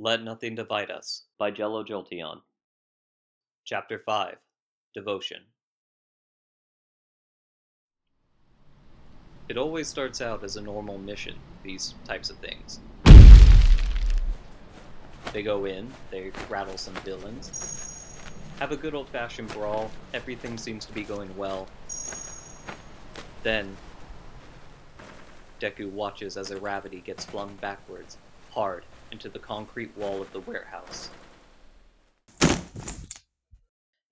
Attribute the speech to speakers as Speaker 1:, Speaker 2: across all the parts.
Speaker 1: Let Nothing Divide Us by Jello Jolteon. Chapter 5 Devotion. It always starts out as a normal mission, these types of things. They go in, they rattle some villains, have a good old fashioned brawl, everything seems to be going well. Then, Deku watches as Uravity gets flung backwards, hard, into the concrete wall of the warehouse.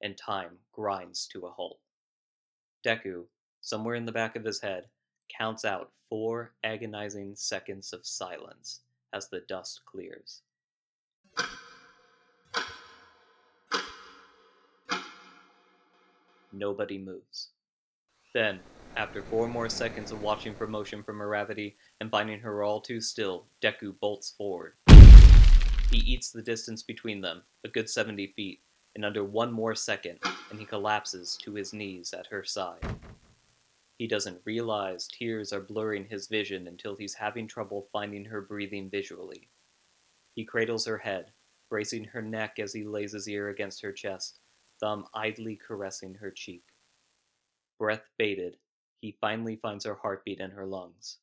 Speaker 1: And time grinds to a halt. Deku, somewhere in the back of his head, counts out four agonizing seconds of silence as the dust clears. Nobody moves. Then, after four more seconds of watching for motion from Uravity and finding her all too still, Deku bolts forward. He eats the distance between them, a good 70 feet, in under one more second, and he collapses to his knees at her side. He doesn't realize tears are blurring his vision until he's having trouble finding her breathing visually. He cradles her head, bracing her neck as he lays his ear against her chest, thumb idly caressing her cheek. Breath bated, he finally finds her heartbeat in her lungs.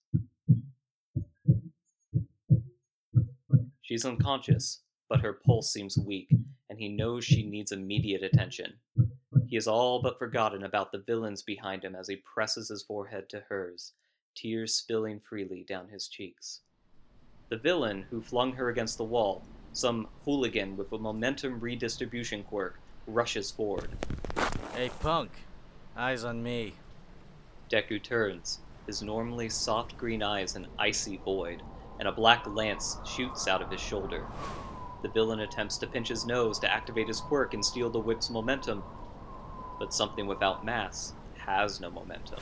Speaker 1: She's unconscious, but her pulse seems weak, and he knows she needs immediate attention. He has all but forgotten about the villains behind him as he presses his forehead to hers, tears spilling freely down his cheeks. The villain who flung her against the wall, some hooligan with a momentum redistribution quirk, rushes forward.
Speaker 2: Hey, punk. Eyes on me.
Speaker 1: Deku turns, his normally soft green eyes an icy void, and a black lance shoots out of his shoulder. The villain attempts to pinch his nose to activate his quirk and steal the whip's momentum, but something without mass has no momentum.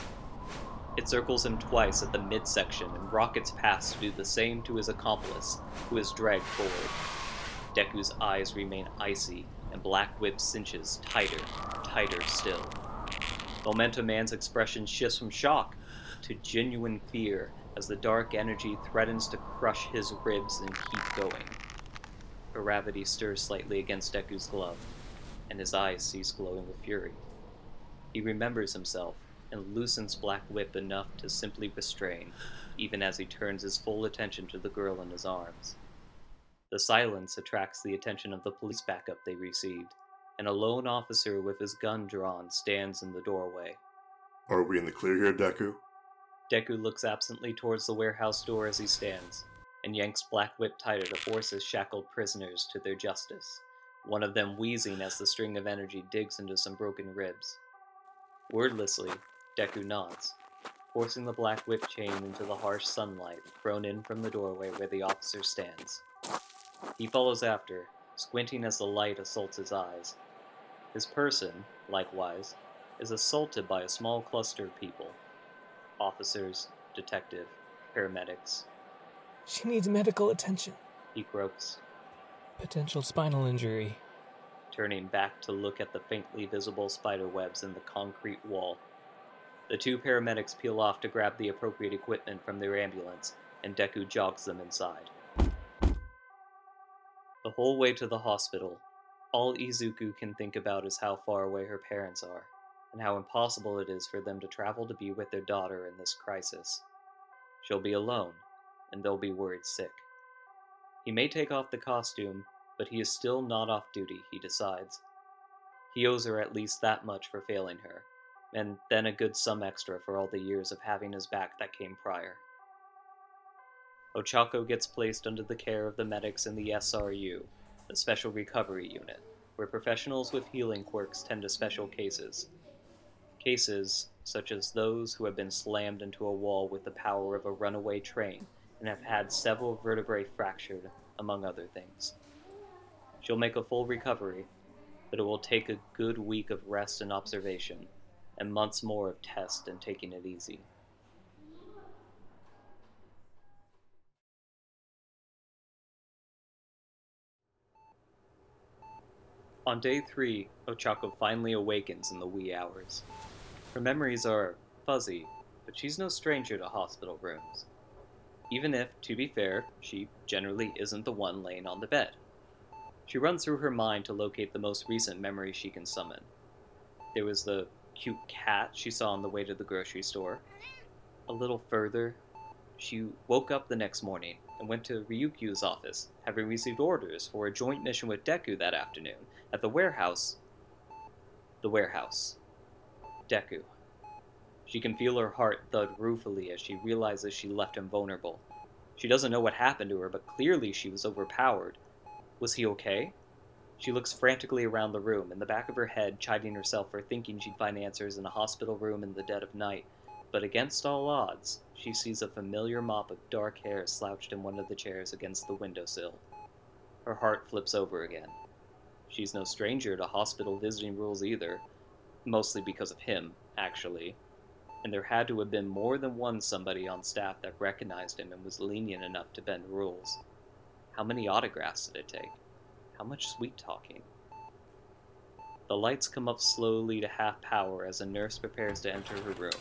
Speaker 1: It circles him twice at the midsection and rockets past to do the same to his accomplice, who is dragged forward. Deku's eyes remain icy, and Black Whip cinches tighter, tighter still. Momentum Man's expression shifts from shock to genuine fear as the dark energy threatens to crush his ribs and keep going. Uravity stirs slightly against Deku's glove, and his eyes cease glowing with fury. He remembers himself and loosens Black Whip enough to simply restrain, even as he turns his full attention to the girl in his arms. The silence attracts the attention of the police backup they received, and a lone officer with his gun drawn stands in the doorway.
Speaker 3: Are we in the clear here, Deku?
Speaker 1: Deku looks absently towards the warehouse door as he stands, and yanks Black Whip tighter to force his shackled prisoners to their justice, one of them wheezing as the string of energy digs into some broken ribs. Wordlessly, Deku nods, forcing the Black Whip chain into the harsh sunlight thrown in from the doorway where the officer stands. He follows after, squinting as the light assaults his eyes. His person, likewise, is assaulted by a small cluster of people officers, detective, paramedics.
Speaker 4: She needs medical attention.
Speaker 1: He croaks,
Speaker 4: Potential spinal injury.
Speaker 1: turning back to look at the faintly visible spider webs in the concrete wall. The two paramedics peel off to grab the appropriate equipment from their ambulance, and Deku jogs them inside. Whole way to the hospital, all Izuku can think about is how far away her parents are, and how impossible it is for them to travel to be with their daughter in this crisis. She'll be alone, and they'll be worried sick. He may take off the costume, but he is still not off duty, he decides. He owes her at least that much for failing her, and then a good sum extra for all the years of having his back that came prior. Ochako gets placed under the care of the medics in the SRU, the Special Recovery Unit, where professionals with healing quirks tend to special cases. Cases such as those who have been slammed into a wall with the power of a runaway train and have had several vertebrae fractured, among other things. She'll make a full recovery, but it will take a good week of rest and observation, and months more of test and taking it easy. On day three, Ochako finally awakens in the wee hours. Her memories are fuzzy, but she's no stranger to hospital rooms. even if, to be fair, she generally isn't the one laying on the bed. She runs through her mind to locate the most recent memory she can summon. There was the cute cat she saw on the way to the grocery store. A little further, she woke up the next morning and went to Ryukyu's office, having received orders for a joint mission with Deku that afternoon at the warehouse. The warehouse. Deku. She can feel her heart thud ruefully as she realizes she left him vulnerable. She doesn't know what happened to her, but clearly she was overpowered. Was he okay? She looks frantically around the room, in the back of her head, chiding herself for thinking she'd find answers in a hospital room in the dead of night. But against all odds, she sees a familiar mop of dark hair slouched in one of the chairs against the windowsill. Her heart flips over again. She's no stranger to hospital visiting rules either, mostly because of him, actually. And there had to have been more than one somebody on staff that recognized him and was lenient enough to bend rules. How many autographs did it take? How much sweet talking? The lights come up slowly to half power as a nurse prepares to enter her room,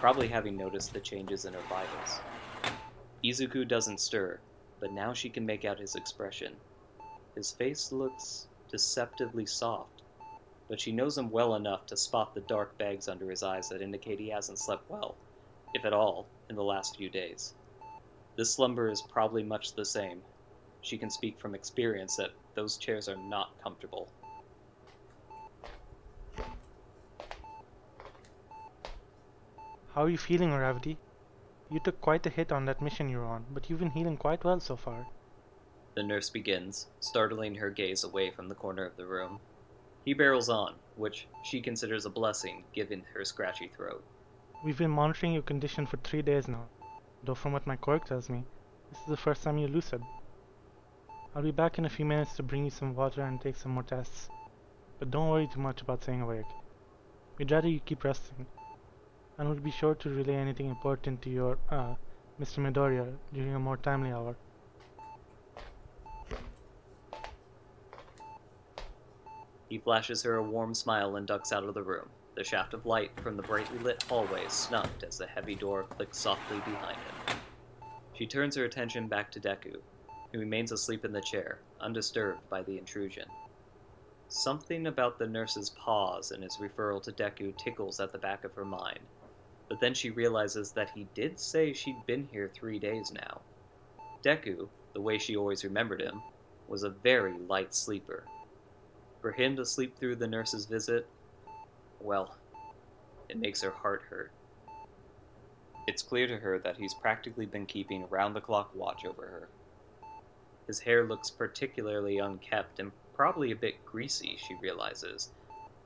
Speaker 1: probably having noticed the changes in her vitals. Izuku doesn't stir, but now she can make out his expression. His face looks deceptively soft, but she knows him well enough to spot the dark bags under his eyes that indicate he hasn't slept well, if at all, in the last few days. This slumber is probably much the same, she can speak from experience that those chairs are not comfortable.
Speaker 5: How are you feeling, Uravity? You took quite a hit on that mission you were on, but you've been healing quite well so far.
Speaker 1: The nurse begins, startling her gaze away from the corner of the room. He barrels on, which she considers a blessing given her scratchy throat.
Speaker 5: We've been monitoring your condition for three days now, though from what my clerk tells me, this is the first time you're lucid. I'll be back in a few minutes to bring you some water and take some more tests. But don't worry too much about staying awake. We'd rather you keep resting. And we'll be sure to relay anything important to your, uh, Mr. Midoriya during a more timely hour.
Speaker 1: He flashes her a warm smile and ducks out of the room. The shaft of light from the brightly lit hallway snuffed as the heavy door clicks softly behind him. She turns her attention back to Deku, who remains asleep in the chair, undisturbed by the intrusion. Something about the nurse's pause and his referral to Deku tickles at the back of her mind, but then she realizes that he did say she'd been here three days now. Deku, the way she always remembered him, was a very light sleeper. For him to sleep through the nurse's visit, well, it makes her heart hurt. It's clear to her that he's practically been keeping round the clock watch over her. His hair looks particularly unkept and probably a bit greasy, she realizes,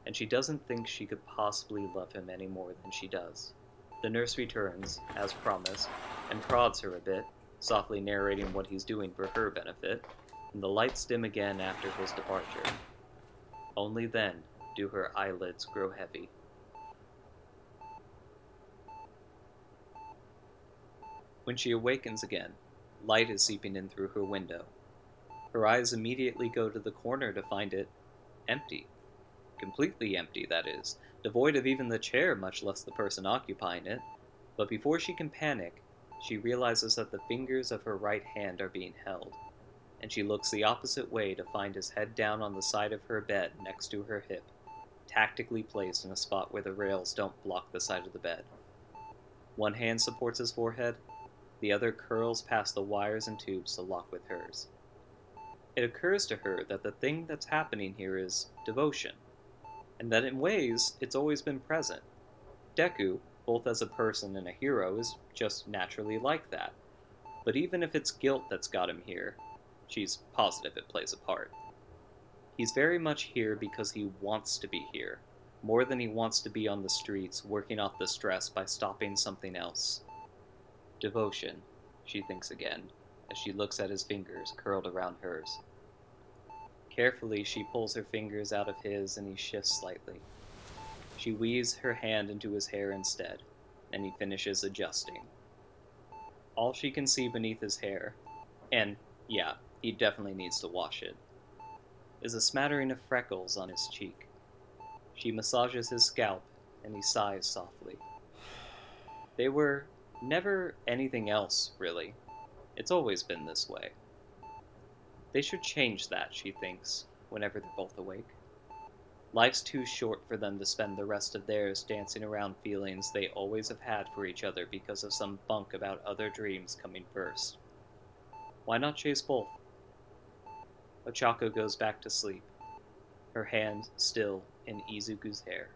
Speaker 1: and she doesn't think she could possibly love him any more than she does. The nurse returns, as promised, and prods her a bit, softly narrating what he's doing for her benefit, and the lights dim again after his departure. Only then do her eyelids grow heavy. When she awakens again, Light is seeping in through her window. Her eyes immediately go to the corner to find it empty. Completely empty, that is, devoid of even the chair, much less the person occupying it. But before she can panic, she realizes that the fingers of her right hand are being held, and she looks the opposite way to find his head down on the side of her bed next to her hip, tactically placed in a spot where the rails don't block the side of the bed. One hand supports his forehead, the other curls past the wires and tubes to lock with hers. It occurs to her that the thing that's happening here is devotion, and that in ways it's always been present. Deku, both as a person and a hero, is just naturally like that. But even if it's guilt that's got him here, she's positive it plays a part. He's very much here because he wants to be here, more than he wants to be on the streets working off the stress by stopping something else. Devotion, she thinks again, as she looks at his fingers curled around hers. Carefully, she pulls her fingers out of his and he shifts slightly. She weaves her hand into his hair instead, and he finishes adjusting. All she can see beneath his hair, and yeah, he definitely needs to wash it, is a smattering of freckles on his cheek. She massages his scalp, and he sighs softly. They were never anything else, really. It's always been this way. They should change that, she thinks, whenever they're both awake. Life's too short for them to spend the rest of theirs dancing around feelings they always have had for each other because of some bunk about other dreams coming first. Why not chase both? Ochako goes back to sleep, her hand still in Izuku's hair.